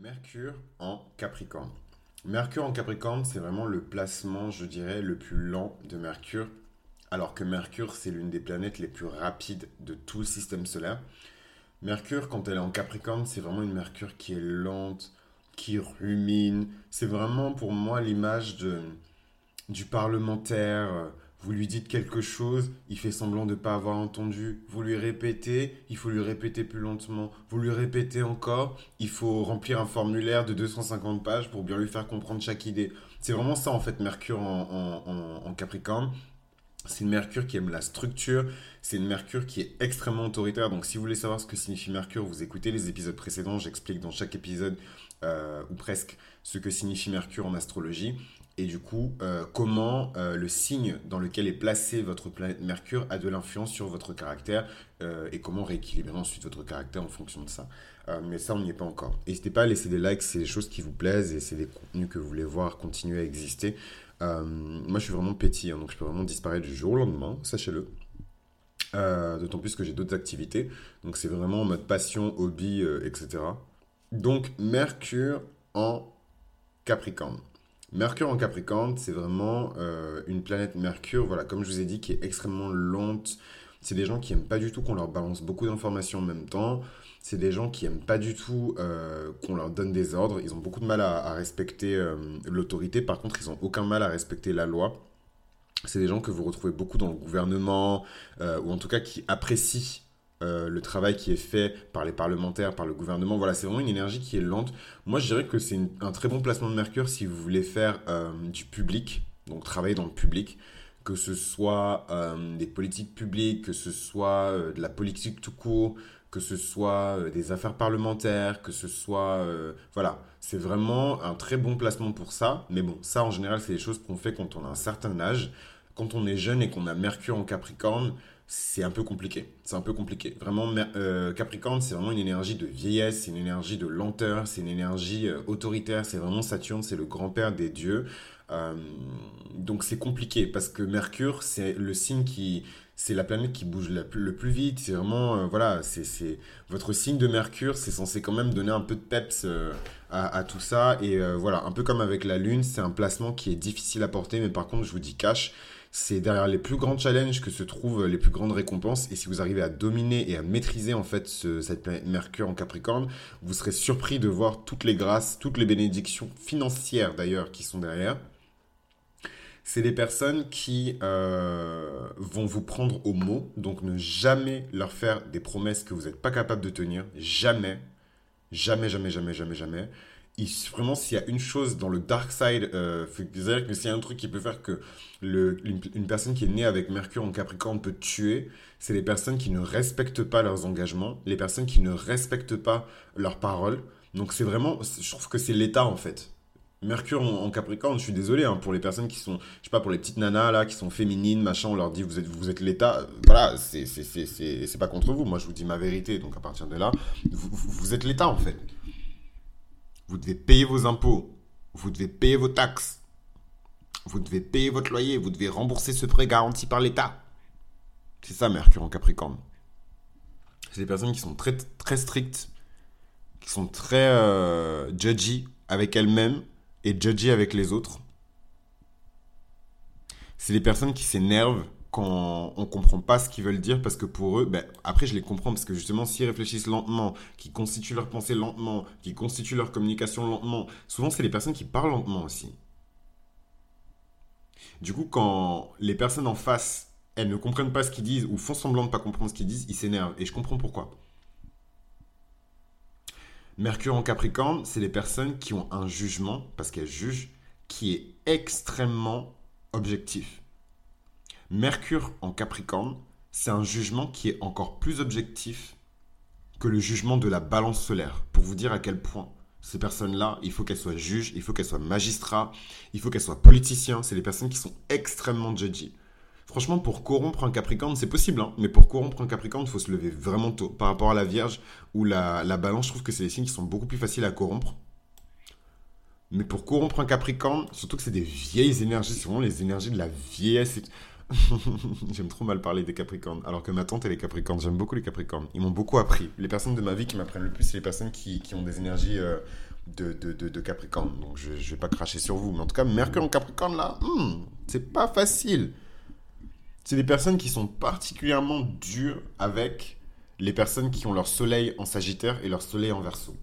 Mercure en Capricorne. Mercure en Capricorne, c'est vraiment le placement, je dirais, le plus lent de Mercure, alors que Mercure, c'est l'une des planètes les plus rapides de tout le système solaire. Mercure, quand elle est en Capricorne, c'est vraiment une Mercure qui est lente, qui rumine. C'est vraiment pour moi l'image du parlementaire vous lui dites quelque chose, il fait semblant de ne pas avoir entendu. Vous lui répétez, il faut lui répéter plus lentement. Vous lui répétez encore, il faut remplir un formulaire de 250 pages pour bien lui faire comprendre chaque idée. C'est vraiment ça en fait Mercure en, Capricorne. C'est une Mercure qui aime la structure, c'est une Mercure qui est extrêmement autoritaire. Donc si vous voulez savoir ce que signifie Mercure, vous écoutez les épisodes précédents, j'explique dans chaque épisode, euh, ou presque, ce que signifie Mercure en astrologie et du coup euh, comment euh, le signe dans lequel est placé votre planète Mercure a de l'influence sur votre caractère euh, et comment rééquilibrer ensuite votre caractère en fonction de ça. mais ça, on n'y est pas encore. N'hésitez pas à laisser des likes, c'est des choses qui vous plaisent et c'est des contenus que vous voulez voir continuer à exister. moi, je suis vraiment petit, hein, donc je peux vraiment disparaître du jour au lendemain, sachez-le. D'autant plus que j'ai d'autres activités. Donc c'est vraiment en mode passion, hobby, etc. Donc Mercure en Capricorne. Mercure en Capricorne, c'est vraiment euh, une planète Mercure, voilà, comme je vous ai dit, qui est extrêmement lente. C'est des gens qui aiment pas du tout qu'on leur balance beaucoup d'informations en même temps. C'est des gens qui aiment pas du tout euh, qu'on leur donne des ordres. Ils ont beaucoup de mal à, respecter euh, l'autorité. Par contre, ils ont aucun mal à respecter la loi. C'est des gens que vous retrouvez beaucoup dans le gouvernement, ou en tout cas qui apprécient euh, le travail qui est fait par les parlementaires, par le gouvernement. Voilà, c'est vraiment une énergie qui est lente. Moi, je dirais que c'est un très bon placement de Mercure si vous voulez faire euh, du public, donc travailler dans le public, que ce soit euh, des politiques publiques, que ce soit de la politique tout court, que ce soit des affaires parlementaires, que ce soit... voilà, c'est vraiment un très bon placement pour ça. Mais bon, ça, en général, c'est des choses qu'on fait quand on a un certain âge. Quand on est jeune et qu'on a Mercure en Capricorne, c'est un peu compliqué. C'est un peu compliqué. Vraiment, euh, Capricorne, c'est vraiment une énergie de vieillesse, c'est une énergie de lenteur, c'est une énergie euh, autoritaire, c'est vraiment Saturne, c'est le grand-père des dieux. Euh, donc c'est compliqué parce que Mercure, c'est le signe qui... C'est la planète qui bouge le plus vite. C'est vraiment, voilà, c'est votre signe de Mercure, c'est censé quand même donner un peu de peps à, à, tout ça. Et voilà, un peu comme avec la Lune, c'est un placement qui est difficile à porter, mais par contre, je vous dis cash, c'est derrière les plus grands challenges que se trouvent les plus grandes récompenses. Et si vous arrivez à dominer et à maîtriser en fait cette planète Mercure en Capricorne, vous serez surpris de voir toutes les grâces, toutes les bénédictions financières d'ailleurs qui sont derrière. C'est des personnes qui euh, vont vous prendre au mot, donc ne jamais leur faire des promesses que vous n'êtes pas capable de tenir, jamais, jamais, jamais, jamais, jamais, jamais vraiment, s'il y a une chose dans le dark side, euh, c'est-à-dire que s'il y a un truc qui peut faire que le, une, personne qui est née avec Mercure en Capricorne peut tuer, c'est les personnes qui ne respectent pas leurs engagements, les personnes qui ne respectent pas leurs paroles. Donc c'est vraiment, je trouve que c'est l'état en fait. Mercure en, Capricorne, je suis désolé hein, pour les personnes qui sont, je sais pas, pour les petites nanas là, qui sont féminines, machin, on leur dit vous êtes, vous êtes l'État. Voilà, c'est pas contre vous. Moi, je vous dis ma vérité. Donc à partir de là, vous, vous êtes l'État en fait. Vous devez payer vos impôts. Vous devez payer vos taxes. Vous devez payer votre loyer. Vous devez rembourser ce prêt garanti par l'État. C'est ça, Mercure en Capricorne. C'est des personnes qui sont très, strictes, qui sont très euh, judgy avec elles-mêmes et judgy avec les autres. C'est des personnes qui s'énervent quand on comprend pas ce qu'ils veulent dire parce que pour eux, ben, après je les comprends parce que justement s'ils réfléchissent lentement, qui constituent leur pensée lentement, qui constituent leur communication lentement, souvent c'est les personnes qui parlent lentement aussi. Du coup, quand les personnes en face, elles ne comprennent pas ce qu'ils disent ou font semblant de ne pas comprendre ce qu'ils disent, ils s'énervent et je comprends pourquoi. Mercure en Capricorne, c'est les personnes qui ont un jugement, parce qu'elles jugent, qui est extrêmement objectif. Mercure en Capricorne, c'est un jugement qui est encore plus objectif que le jugement de la balance solaire, pour vous dire à quel point ces personnes-là, il faut qu'elles soient juges, il faut qu'elles soient magistrats, il faut qu'elles soient politiciens, c'est des personnes qui sont extrêmement judgy. Franchement, pour corrompre un Capricorne, c'est possible, hein, mais pour corrompre un Capricorne, il faut se lever vraiment tôt. Par rapport à la Vierge ou la, la balance, je trouve que c'est des signes qui sont beaucoup plus faciles à corrompre. Mais pour corrompre un Capricorne, surtout que c'est des vieilles énergies, vraiment les énergies de la vieillesse. j'aime trop mal parler des Capricornes, alors que ma tante elle est Capricorne. J'aime beaucoup les Capricornes. Ils m'ont beaucoup appris. Les personnes de ma vie qui m'apprennent le plus, c'est les personnes qui, qui ont des énergies euh, de, de, de, Capricorne. Donc je, je vais pas cracher sur vous, mais en tout cas, Mercure en Capricorne là, hmm, c'est pas facile. C'est des personnes qui sont particulièrement dures avec les personnes qui ont leur soleil en Sagittaire et leur soleil en Verseau.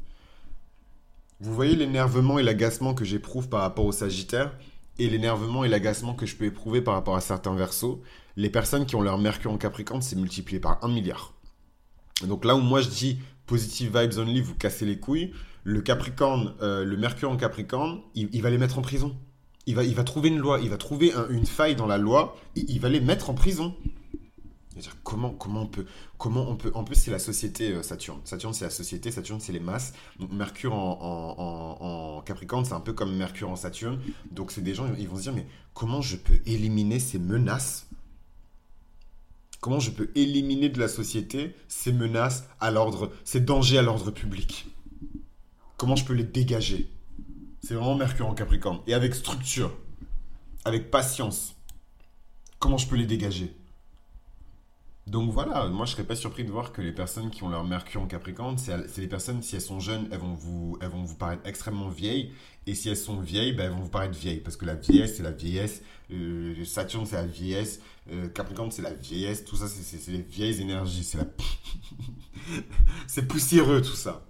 Vous voyez l'énervement et l'agacement que j'éprouve par rapport au Sagittaire? Et l'énervement et l'agacement que je peux éprouver par rapport à certains Verseaux. Les personnes qui ont leur Mercure en Capricorne, c'est multiplié par un milliard. Donc là où moi je dis positive vibes only, vous cassez les couilles, le Capricorne, euh, le Mercure en Capricorne, il, va les mettre en prison. Il va, il va trouver une loi, il va trouver une faille dans la loi, il va les mettre en prison comment, on peut, comment. En plus, c'est la société euh, Saturne. Saturne, c'est la société. Saturne, c'est les masses. Mercure en, Capricorne, c'est un peu comme Mercure en Saturne. Donc, c'est des gens, ils vont se dire, mais comment je peux éliminer ces menaces? Comment je peux éliminer de la société ces menaces à l'ordre, ces dangers à l'ordre public? Comment je peux les dégager? C'est vraiment Mercure en Capricorne. Et avec structure, avec patience. Comment je peux les dégager? Donc voilà, moi je serais pas surpris de voir que les personnes qui ont leur Mercure en Capricorne, c'est les personnes, si elles sont jeunes, elles vont, vous, elles vont vous paraître extrêmement vieilles. Et si elles sont vieilles, ben, elles vont vous paraître vieilles. Parce que la vieillesse, c'est la vieillesse. Euh, Saturne, c'est la vieillesse. Euh, Capricorne, c'est la vieillesse. Tout ça, c'est les vieilles énergies. C'est la... c'est poussiéreux tout ça.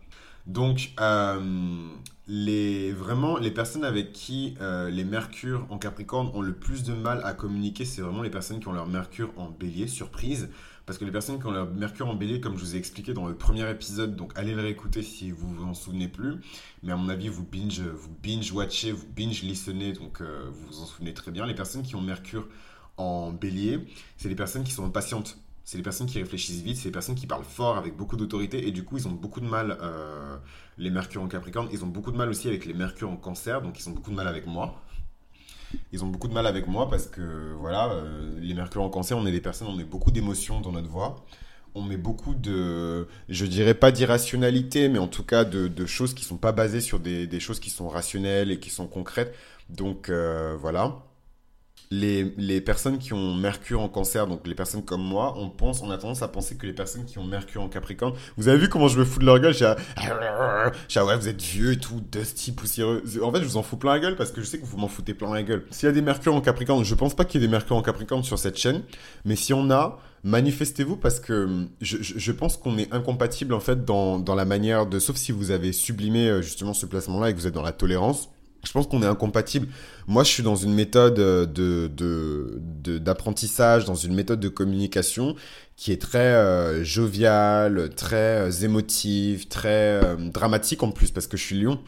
Donc, euh, les, vraiment, les personnes avec qui euh, les mercures en Capricorne ont le plus de mal à communiquer, c'est vraiment les personnes qui ont leur mercure en bélier, surprise. Parce que les personnes qui ont leur mercure en bélier, comme je vous ai expliqué dans le premier épisode, donc allez le réécouter si vous vous en souvenez plus. Mais à mon avis, vous binge, vous binge watchez, vous binge listenez, donc euh, vous vous en souvenez très bien. Les personnes qui ont mercure en bélier, c'est les personnes qui sont impatientes c'est les personnes qui réfléchissent vite, c'est les personnes qui parlent fort avec beaucoup d'autorité et du coup ils ont beaucoup de mal, euh, les mercures en capricorne, ils ont beaucoup de mal aussi avec les mercures en cancer, donc ils ont beaucoup de mal avec moi. Ils ont beaucoup de mal avec moi parce que voilà, euh, les mercures en cancer, on est des personnes, on met beaucoup d'émotions dans notre voix. On met beaucoup de, je dirais pas d'irrationalité, mais en tout cas de, choses qui sont pas basées sur des, choses qui sont rationnelles et qui sont concrètes. Donc euh, voilà les, personnes qui ont Mercure en cancer, donc les personnes comme moi, on pense, on a tendance à penser que les personnes qui ont Mercure en Capricorne, vous avez vu comment je me fous de leur gueule J'ai ah ouais, vous êtes vieux et tout, dusty, poussiéreux. En fait, je vous en fous plein la gueule parce que je sais que vous m'en foutez plein la gueule. S'il y a des Mercure en Capricorne, je pense pas qu'il y ait des Mercure en Capricorne sur cette chaîne, mais si on a, manifestez-vous parce que hum, je, pense qu'on est incompatible en fait dans, dans la manière de, sauf si vous avez sublimé euh, justement ce placement-là et que vous êtes dans la tolérance je pense qu'on est incompatible. Moi, je suis dans une méthode euh, de, d'apprentissage, dans une méthode de communication qui est très euh, joviale, très euh, émotive, très dramatique en plus parce que je suis lion.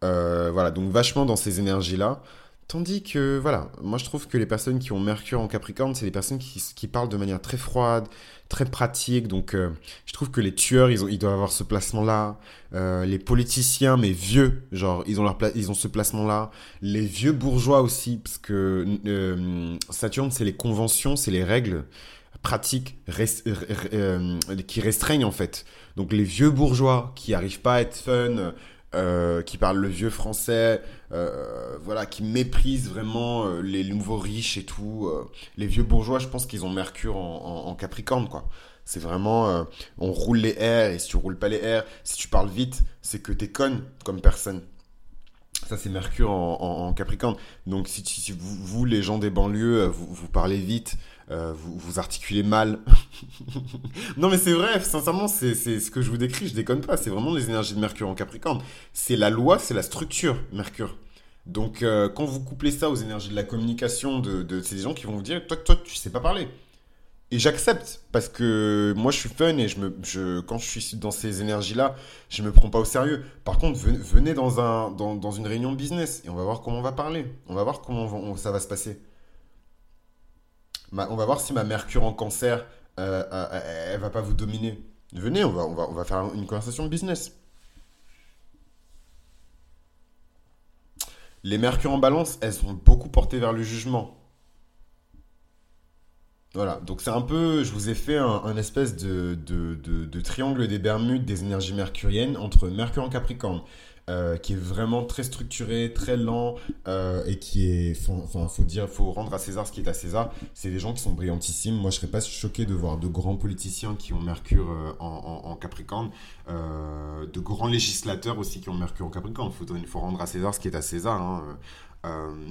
voilà, donc vachement dans ces énergies-là. Tandis que, voilà, moi je trouve que les personnes qui ont Mercure en Capricorne, c'est des personnes qui, parlent de manière très froide, très pratique. Donc, euh, je trouve que les tueurs, ils, ont, ils doivent avoir ce placement-là. Euh, les politiciens, mais vieux, genre, ils ont, leur ils ont ce placement-là. Les vieux bourgeois aussi, parce que euh, Saturne, c'est les conventions, c'est les règles pratiques qui restreignent en fait. Donc les vieux bourgeois qui arrivent pas à être fun, euh, qui parle le vieux français, euh, voilà, qui méprise vraiment euh, les nouveaux riches et tout. les vieux bourgeois, je pense qu'ils ont Mercure en, Capricorne, quoi. C'est vraiment, on roule les airs et si tu roules pas les airs, si tu parles vite, c'est que t'es conne comme personne. Ça, c'est Mercure en, Capricorne. Donc, si, vous, les gens des banlieues, vous parlez vite, euh, vous, vous articulez mal. non mais c'est vrai, sincèrement, c'est ce que je vous décris, je déconne pas, c'est vraiment les énergies de Mercure en Capricorne. C'est la loi, c'est la structure, Mercure. Donc euh, quand vous couplez ça aux énergies de la communication, de, de ces gens qui vont vous dire, toi, toi, tu sais pas parler. Et j'accepte parce que moi je suis fun et je me, je, quand je suis dans ces énergies-là, je me prends pas au sérieux. Par contre, venez dans, un, dans, dans une réunion business et on va voir comment on va parler. On va voir comment ça va se passer on va voir si ma Mercure en cancer, euh, euh, elle va pas vous dominer. Venez, on va, faire une conversation de business. Les Mercure en balance, elles sont beaucoup portées vers le jugement. Voilà, donc c'est un peu, je vous ai fait un, espèce de, de, triangle des Bermudes des énergies mercuriennes entre Mercure en Capricorne, euh, qui est vraiment très structuré, très lent euh, et qui est, enfin, faut dire, faut rendre à César ce qui est à César. C'est des gens qui sont brillantissimes. Moi, je serais pas choqué de voir de grands politiciens qui ont Mercure euh, en, Capricorne, de grands législateurs aussi qui ont Mercure en Capricorne. Faut, faut rendre à César ce qui est à César. Hein.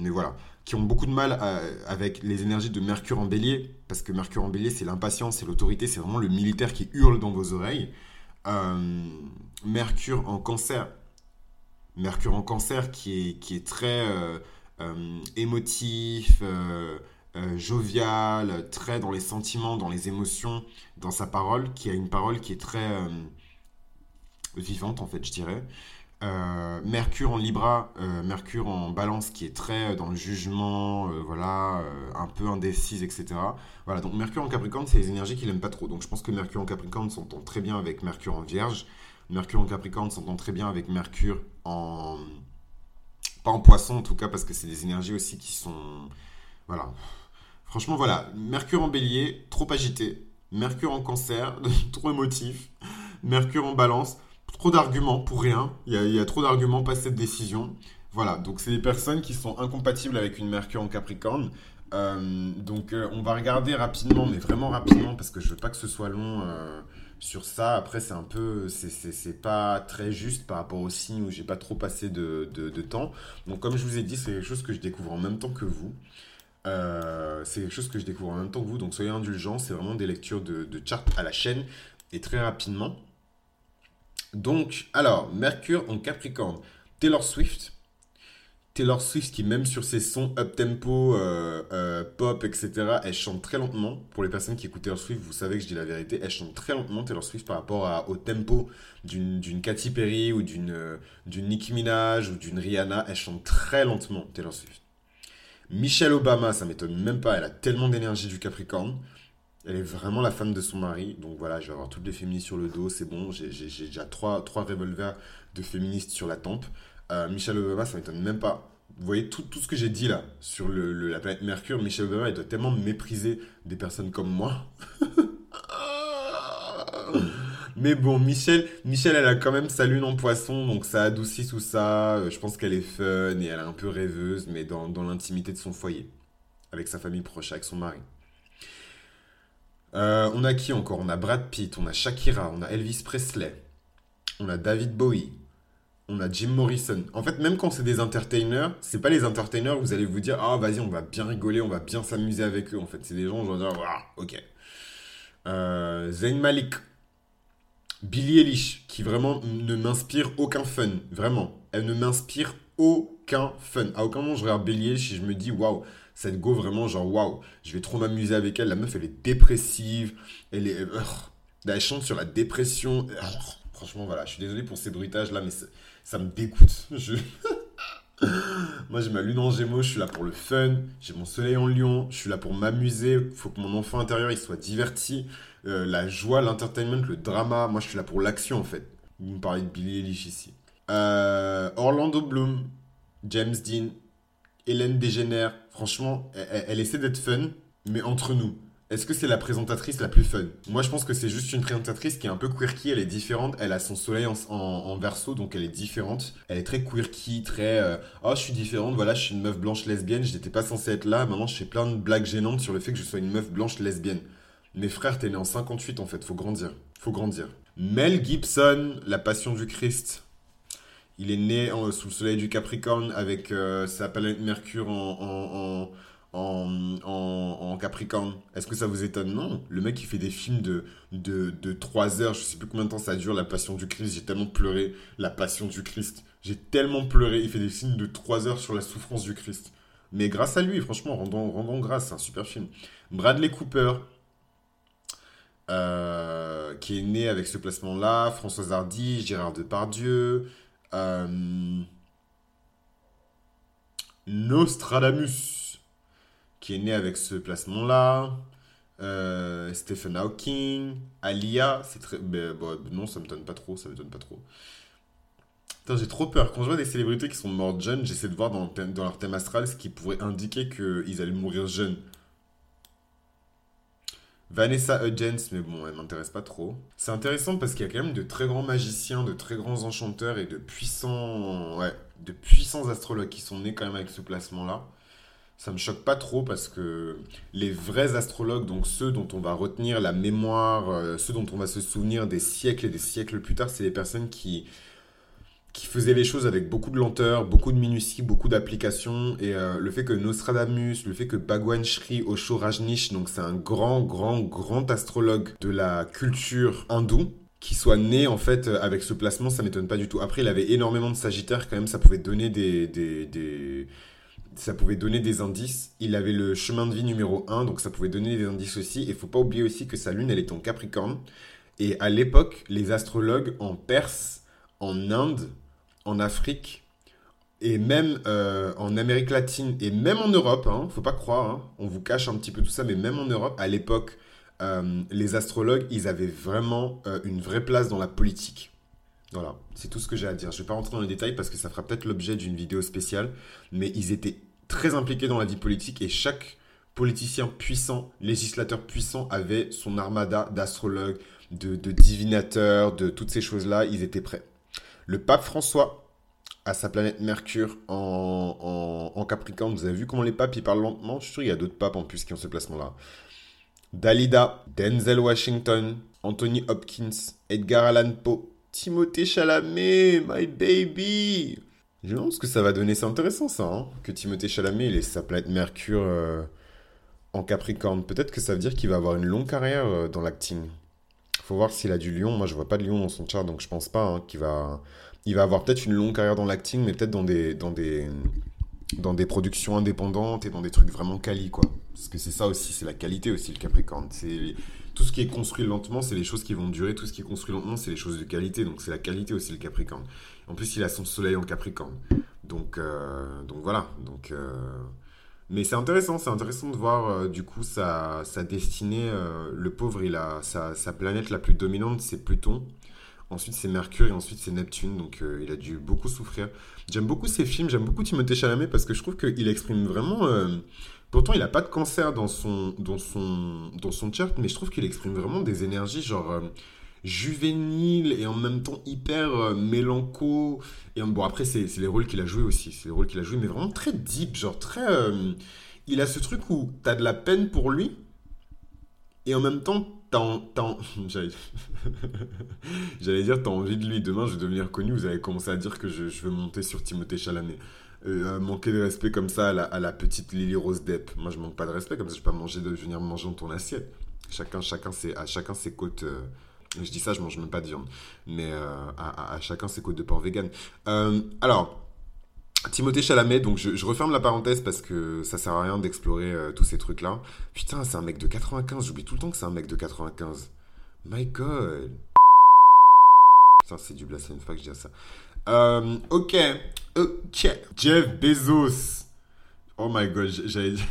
mais voilà, qui ont beaucoup de mal avec les énergies de Mercure en Bélier, parce que Mercure en Bélier, c'est l'impatience, c'est l'autorité, c'est vraiment le militaire qui hurle dans vos oreilles. Mercure en Cancer, Mercure en cancer qui est, qui est très euh, euh, émotif, euh, jovial, très dans les sentiments, dans les émotions, dans sa parole, qui a une parole qui est très vivante en fait, je dirais. Mercure en Libra, Mercure en Balance qui est très dans le jugement, voilà, un peu indécise, etc. Voilà, donc Mercure en Capricorne, c'est les énergies qu'il n'aime pas trop. Donc je pense que Mercure en Capricorne s'entend très bien avec Mercure en Vierge. Mercure en Capricorne s'entend très bien avec Mercure Pas en poisson en tout cas, parce que c'est des énergies aussi qui sont. Voilà. Franchement, voilà. Mercure en bélier, trop agité. Mercure en cancer, trop émotif. Mercure en balance, trop d'arguments pour rien. Il y a, trop d'arguments, pas cette décision. Voilà, donc c'est des personnes qui sont incompatibles avec une Mercure en Capricorne. Euh, donc euh, on va regarder rapidement, mais vraiment rapidement, parce que je veux pas que ce soit long. Euh, sur ça, après, c'est un peu. C'est pas très juste par rapport au signe où j'ai pas trop passé de, temps. Donc, comme je vous ai dit, c'est quelque chose que je découvre en même temps que vous. Euh, c'est quelque chose que je découvre en même temps que vous. Donc, soyez indulgents. C'est vraiment des lectures de, de à la chaîne et très rapidement. Donc, alors, Mercure en Capricorne. Taylor Swift, Taylor Swift qui même sur ses sons up tempo, euh, euh, pop, etc., elle chante très lentement. Pour les personnes qui écoutent Taylor Swift, vous savez que je dis la vérité, elle chante très lentement Taylor Swift par rapport au tempo d'une Katy Perry ou euh, d'une Nicki Minaj ou d'une Rihanna. Elle chante très lentement Taylor Swift. Michelle Obama, ça m'étonne même pas, elle a tellement d'énergie du Capricorne. Elle est vraiment la femme de son mari. Donc voilà, je vais avoir toutes les féministes sur le dos, c'est bon. J'ai déjà trois, trois revolvers de féministes sur la tempe. Euh, Michelle Obama, ça m'étonne même pas. Vous voyez tout, ce que j'ai dit là sur le, la planète Mercure, Michelle Obama, elle doit tellement mépriser des personnes comme moi. Mais bon, Michelle, Michelle, elle a quand même sa lune en poisson, donc ça adoucit tout ça. Euh, je pense qu'elle est fun et elle est un peu rêveuse, mais dans, dans l'intimité de son foyer, avec sa famille proche, avec son mari. Euh, on a qui encore? On a Brad Pitt, on a Shakira, on a Elvis Presley, on a David Bowie, on a Jim Morrison. En fait, même quand c'est des entertainers, c'est pas les entertainers vous allez vous dire ah vas-y on va bien rigoler, on va bien s'amuser avec eux. En fait, c'est des gens je vais dire ok. Euh, Zayn Malik, Billie Eilish, qui vraiment ne m'inspire aucun fun, vraiment. Elle ne m'inspire aucun fun. À aucun moment je regarde Billie Eilish et je me dis waouh, cette go vraiment genre waouh, je vais trop m'amuser avec elle. La meuf elle est dépressive, elle est, elle chante sur la dépression. Franchement voilà, je suis désolé pour ces bruitages là, mais ça me dégoûte. Moi, j'ai ma lune en gémeaux, je suis là pour le fun, j'ai mon soleil en lion, je suis là pour m'amuser, il faut que mon enfant intérieur il soit diverti. Euh, la joie, l'entertainment, le drama, moi je suis là pour l'action en fait. Vous me parlez de Billy Eilish ici. Euh, Orlando Bloom, James Dean, Hélène Dégénère, franchement, elle essaie d'être fun, mais entre nous est-ce que c'est la présentatrice la plus fun? Moi, je pense que c'est juste une présentatrice qui est un peu quirky, elle est différente, elle a son soleil en, verso, donc elle est différente. Elle est très quirky, très euh, oh, je suis différente, voilà, je suis une meuf blanche lesbienne, je n'étais pas censée être là, maintenant je fais plein de blagues gênantes sur le fait que je sois une meuf blanche lesbienne. Mes frères, t'es né en 58 en fait, faut grandir, faut grandir. Mel Gibson, la passion du Christ. Il est né sous le soleil du Capricorne avec euh, sa planète Mercure en, Capricorne. Est-ce que ça vous étonne? Non. Le mec, il fait des films de, de, de 3 heures. Je sais plus combien de temps ça dure, La Passion du Christ. J'ai tellement pleuré. La Passion du Christ. J'ai tellement pleuré. Il fait des films de 3 heures sur la souffrance du Christ. Mais grâce à lui, franchement, rendons, rendons grâce. C'est un super film. Bradley Cooper. Euh, qui est né avec ce placement-là. Françoise Hardy, Gérard Depardieu. Euh, Nostradamus qui est né avec ce placement-là. Euh, Stephen Hawking, Alia, c'est très. Ben, non, ça me donne pas trop, ça me donne pas trop. j'ai trop peur. Quand je vois des célébrités qui sont mortes jeunes, j'essaie de voir dans, leur thème astral ce qui pourrait indiquer qu'ils allaient mourir jeunes. Vanessa Hudgens, mais bon, elle m'intéresse pas trop. C'est intéressant parce qu'il y a quand même de très grands magiciens, de très grands enchanteurs et de puissants, de puissants astrologues qui sont nés quand même avec ce placement-là. Ça me choque pas trop parce que les vrais astrologues, donc ceux dont on va retenir la mémoire, euh, ceux dont on va se souvenir des siècles et des siècles plus tard, c'est les personnes qui qui faisait les choses avec beaucoup de lenteur, beaucoup de minutie, beaucoup d'application. Et euh, le fait que Nostradamus, le fait que Bhagwan Shri Osho Rajneesh, donc c'est un grand, grand, grand astrologue de la culture hindoue, qui soit né en fait avec ce placement, ça m'étonne pas du tout. Après, il avait énormément de Sagittaire quand même, ça pouvait donner des, des, des, ça pouvait donner des indices. Il avait le chemin de vie numéro 1, donc ça pouvait donner des indices aussi. Et faut pas oublier aussi que sa lune, elle est en Capricorne. Et à l'époque, les astrologues en Perse, en Inde, en Afrique et même euh, en Amérique latine et même en Europe, hein, faut pas croire, hein, on vous cache un petit peu tout ça, mais même en Europe, à l'époque, euh, les astrologues, ils avaient vraiment euh, une vraie place dans la politique. Voilà, c'est tout ce que j'ai à dire. Je vais pas rentrer dans les détails parce que ça fera peut-être l'objet d'une vidéo spéciale, mais ils étaient très impliqués dans la vie politique et chaque politicien puissant, législateur puissant avait son armada d'astrologues, de, divinateurs, de toutes ces choses-là, ils étaient prêts. Le pape François a sa planète Mercure en, Capricorne. Vous avez vu comment les papes ils parlent lentement? Je suis sûr qu'il y a d'autres papes en plus qui ont ce placement-là. Dalida, Denzel Washington, Anthony Hopkins, Edgar Allan Poe, Timothée Chalamet, my baby. Je ce que ça va donner. C'est intéressant ça, hein, que Timothée Chalamet il ait sa planète Mercure euh, en Capricorne. Peut-être que ça veut dire qu'il va avoir une longue carrière euh, dans l'acting faut voir s'il a du lion. Moi, je vois pas de lion dans son chart, donc je pense pas hein, qu'il va. Il va avoir peut-être une longue carrière dans l'acting, mais peut-être dans des, dans des, dans des productions indépendantes et dans des trucs vraiment quali, quoi. Parce que c'est ça aussi, c'est la qualité aussi, le Capricorne. C'est tout ce qui est construit lentement, c'est les choses qui vont durer. Tout ce qui est construit lentement, c'est les choses de qualité. Donc c'est la qualité aussi, le Capricorne. En plus, il a son soleil en Capricorne. Donc, euh, donc voilà. Donc, euh, mais c'est intéressant, c'est intéressant de voir euh, du coup sa, sa destinée. Le pauvre, il a sa, sa, planète la plus dominante, c'est Pluton. Ensuite, c'est Mercure et ensuite, c'est Neptune. Donc, il a dû beaucoup souffrir. J'aime beaucoup ses films, j'aime beaucoup Timothée Chalamet parce que je trouve qu'il exprime vraiment. Pourtant, il n'a pas de cancer dans son, dans son, dans son mais je trouve qu'il exprime vraiment des énergies genre juvénile et en même temps hyper euh, mélanco. Et bon, après, c'est les rôles qu'il a joué aussi. C'est les rôles qu'il a joué, mais vraiment très deep, genre très. Euh, il a ce truc où t'as de la peine pour lui et en même temps. J'allais dire, t'as envie de lui. Demain, je vais devenir connu. Vous allez commencer à dire que je, je veux monter sur Timothée Chalamet. Euh, manquer de respect comme ça à la, petite Lily Rose Depp. Moi, je manque pas de respect, comme ça, je peux pas manger de, venir manger dans ton assiette. Chacun, chacun, ses, à chacun ses côtes. Je dis ça, je mange même pas de viande. Mais euh, à, chacun ses côtes de porc vegan. Euh, alors, Timothée Chalamet, donc je, referme la parenthèse parce que ça sert à rien d'explorer euh, tous ces trucs-là. Putain, c'est un mec de 95. J'oublie tout le temps que c'est un mec de 95. My God. Putain, c'est du blasphème, faut pas que je dise ça. Ok, ok. Jeff Bezos. Oh my God, j'allais dire...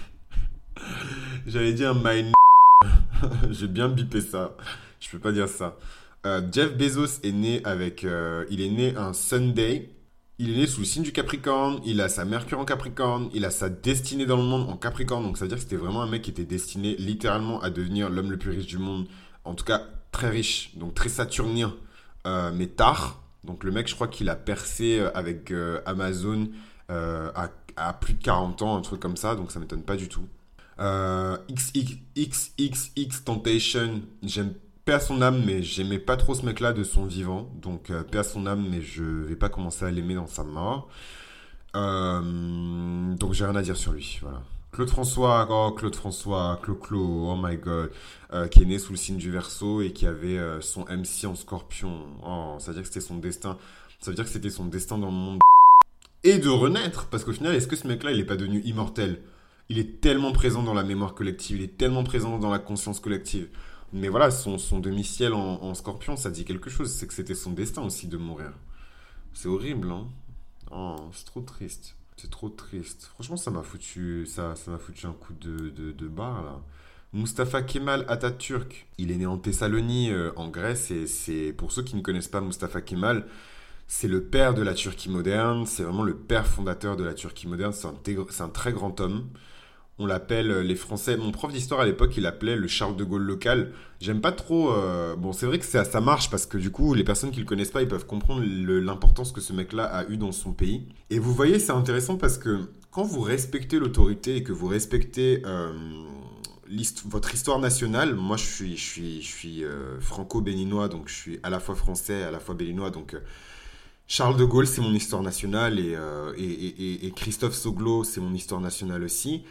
J'allais dire my... J'ai bien bipé ça. Je peux pas dire ça. Euh, Jeff Bezos est né avec. Euh, il est né un Sunday. Il est né sous le signe du Capricorne. Il a sa Mercure en Capricorne. Il a sa destinée dans le monde en Capricorne. Donc ça veut dire que c'était vraiment un mec qui était destiné littéralement à devenir l'homme le plus riche du monde. En tout cas, très riche. Donc très saturnien. Euh, mais tard. Donc le mec, je crois qu'il a percé avec Amazon à, à, plus de 40 ans, un truc comme ça. Donc ça m'étonne pas du tout. XXX Temptation, j'aime paix à son âme, mais j'aimais pas trop ce mec-là de son vivant. Donc, euh, paix à son âme, mais je vais pas commencer à l'aimer dans sa mort. Euh, donc, j'ai rien à dire sur lui. Voilà. Claude François, oh, Claude François, Clo-Clo, oh my god, euh, qui est né sous le signe du Verseau et qui avait son MC en scorpion. Oh, ça veut dire que c'était son destin. Ça veut dire que c'était son destin dans le monde. Et de renaître, parce qu'au final, est-ce que ce mec-là, il est pas devenu immortel? Il est tellement présent dans la mémoire collective, il est tellement présent dans la conscience collective. Mais voilà, son, son demi-ciel en, scorpion, ça dit quelque chose. C'est que c'était son destin aussi de mourir. C'est horrible, hein? Oh, C'est trop triste. C'est trop triste. Franchement, ça m'a foutu, ça, ça m'a foutu un coup de, de, de barre, là. Mustafa Kemal Atatürk, il est né en Thessalonie, euh, en Grèce, et c'est, pour ceux qui ne connaissent pas Mustafa Kemal, c'est le père de la Turquie moderne, c'est vraiment le père fondateur de la Turquie moderne, c'est un, un très grand homme. On l'appelle, les Français, mon prof d'histoire à l'époque, il l'appelait le Charles de Gaulle local. J'aime pas trop. bon, c'est vrai que ça, ça marche parce que du coup, les personnes qui le connaissent pas, ils peuvent comprendre l'importance que ce mec-là a eu dans son pays. Et vous voyez, c'est intéressant parce que quand vous respectez l'autorité et que vous respectez votre histoire nationale, moi je suis, je suis, je suis euh, franco-béninois, donc je suis à la fois français, à la fois béninois, donc euh, Charles de Gaulle c'est mon histoire nationale euh, et, et, Christophe Soglo c'est mon histoire nationale aussi.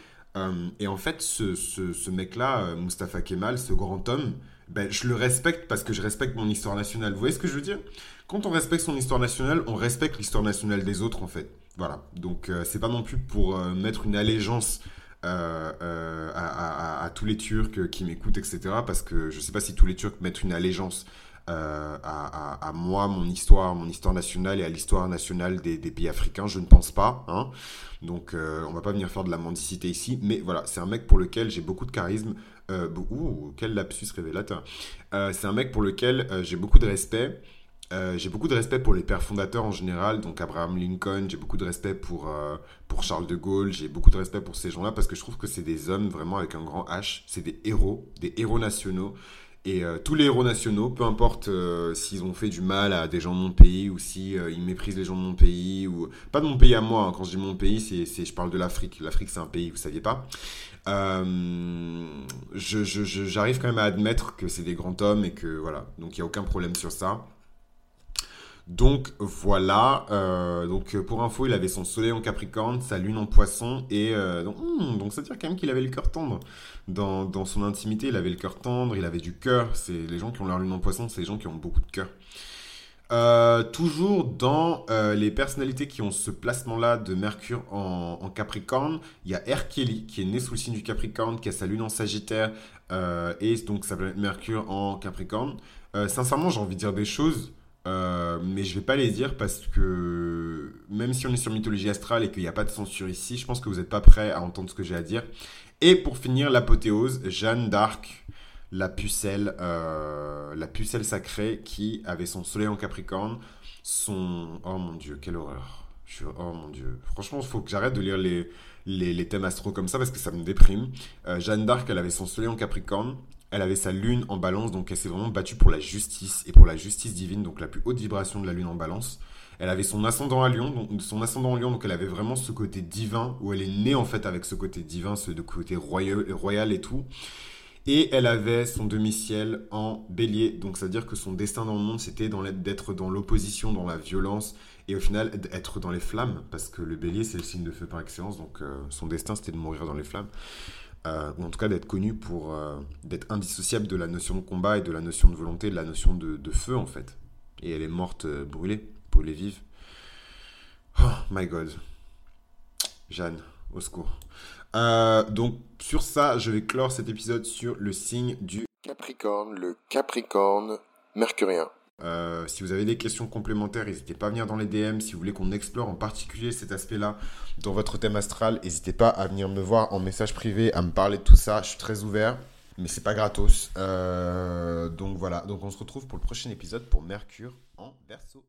Et en fait, ce, ce, mec-là, Mustapha Kemal, ce grand homme, ben, je le respecte parce que je respecte mon histoire nationale. Vous voyez ce que je veux dire? Quand on respecte son histoire nationale, on respecte l'histoire nationale des autres en fait. Voilà. Donc c'est pas non plus pour mettre une allégeance euh, euh, à, tous les Turcs qui m'écoutent, etc. Parce que je sais pas si tous les Turcs mettent une allégeance euh, à, moi, mon histoire, mon histoire nationale et à l'histoire nationale des, pays africains. Je ne pense pas. Hein. Donc, on va pas venir faire de la mendicité ici. Mais voilà, c'est un mec pour lequel j'ai beaucoup de charisme. ouh, quel lapsus révélateur. c'est un mec pour lequel j'ai beaucoup de respect. Euh, j'ai beaucoup de respect pour les pères fondateurs en général, donc Abraham Lincoln, j'ai beaucoup de respect pour, euh, pour Charles de Gaulle, j'ai beaucoup de respect pour ces gens-là parce que je trouve que c'est des hommes vraiment avec un grand H, c'est des héros, des héros nationaux. Et euh, tous les héros nationaux, peu importe s'ils ont fait du mal à des gens de mon pays ou si ils méprisent les gens de mon pays ou pas de mon pays à moi. Hein. Quand je dis mon pays, c'est je parle de l'Afrique. L'Afrique c'est un pays, vous saviez pas. J'arrive je, quand même à admettre que c'est des grands hommes et que voilà. Donc il y a aucun problème sur ça. Donc voilà, euh, donc euh, pour info, il avait son soleil en Capricorne, sa lune en Poisson, et euh, donc, hmm, donc, ça veut dire quand même qu'il avait le cœur tendre. Dans, son intimité, il avait le cœur tendre, il avait du cœur. C'est les gens qui ont leur lune en Poisson, c'est les gens qui ont beaucoup de cœur. toujours dans les personnalités qui ont ce placement-là de Mercure en, Capricorne, il y a R. Kelly qui est né sous le signe du Capricorne, qui a sa lune en Sagittaire et donc sa Mercure en Capricorne. sincèrement, j'ai envie de dire des choses euh, mais je vais pas les dire parce que même si on est sur mythologie astrale et qu'il n'y a pas de censure ici, je pense que vous n'êtes pas prêts à entendre ce que j'ai à dire. Et pour finir, l'apothéose, Jeanne d'Arc, la pucelle, euh, la pucelle sacrée qui avait son soleil en Capricorne, son... Oh mon dieu, quelle horreur. Oh mon dieu. Franchement, il faut que j'arrête de lire les, les, les, thèmes astro comme ça parce que ça me déprime. Euh, Jeanne d'Arc, elle avait son soleil en Capricorne. Elle avait sa lune en balance, donc elle s'est vraiment battue pour la justice et pour la justice divine, donc la plus haute vibration de la lune en balance. Elle avait son ascendant à Lyon, donc son ascendant en Lion, donc elle avait vraiment ce côté divin, où elle est née en fait avec ce côté divin, ce côté royal, et tout. Et elle avait son demi-ciel en bélier, donc c'est-à-dire que son destin dans le monde, c'était d'être dans l'opposition, dans la violence, et au final être dans les flammes, parce que le bélier, c'est le signe de feu par excellence, donc euh, son destin, c'était de mourir dans les flammes. Euh, ou en tout cas d'être connu pour euh, d'être indissociable de la notion de combat et de la notion de volonté, de la notion de, feu en fait. Et elle est morte euh, brûlée, brûlée vive. Oh my god. Jeanne, au secours. donc sur ça, je vais clore cet épisode sur le signe du Capricorne, le Capricorne mercurien. Euh, si vous avez des questions complémentaires, n'hésitez pas à venir dans les DM. Si vous voulez qu'on explore en particulier cet aspect-là dans votre thème astral, n'hésitez pas à venir me voir en message privé, à me parler de tout ça. Je suis très ouvert, mais c'est pas gratos. Euh, donc voilà. Donc on se retrouve pour le prochain épisode pour Mercure en Verseau.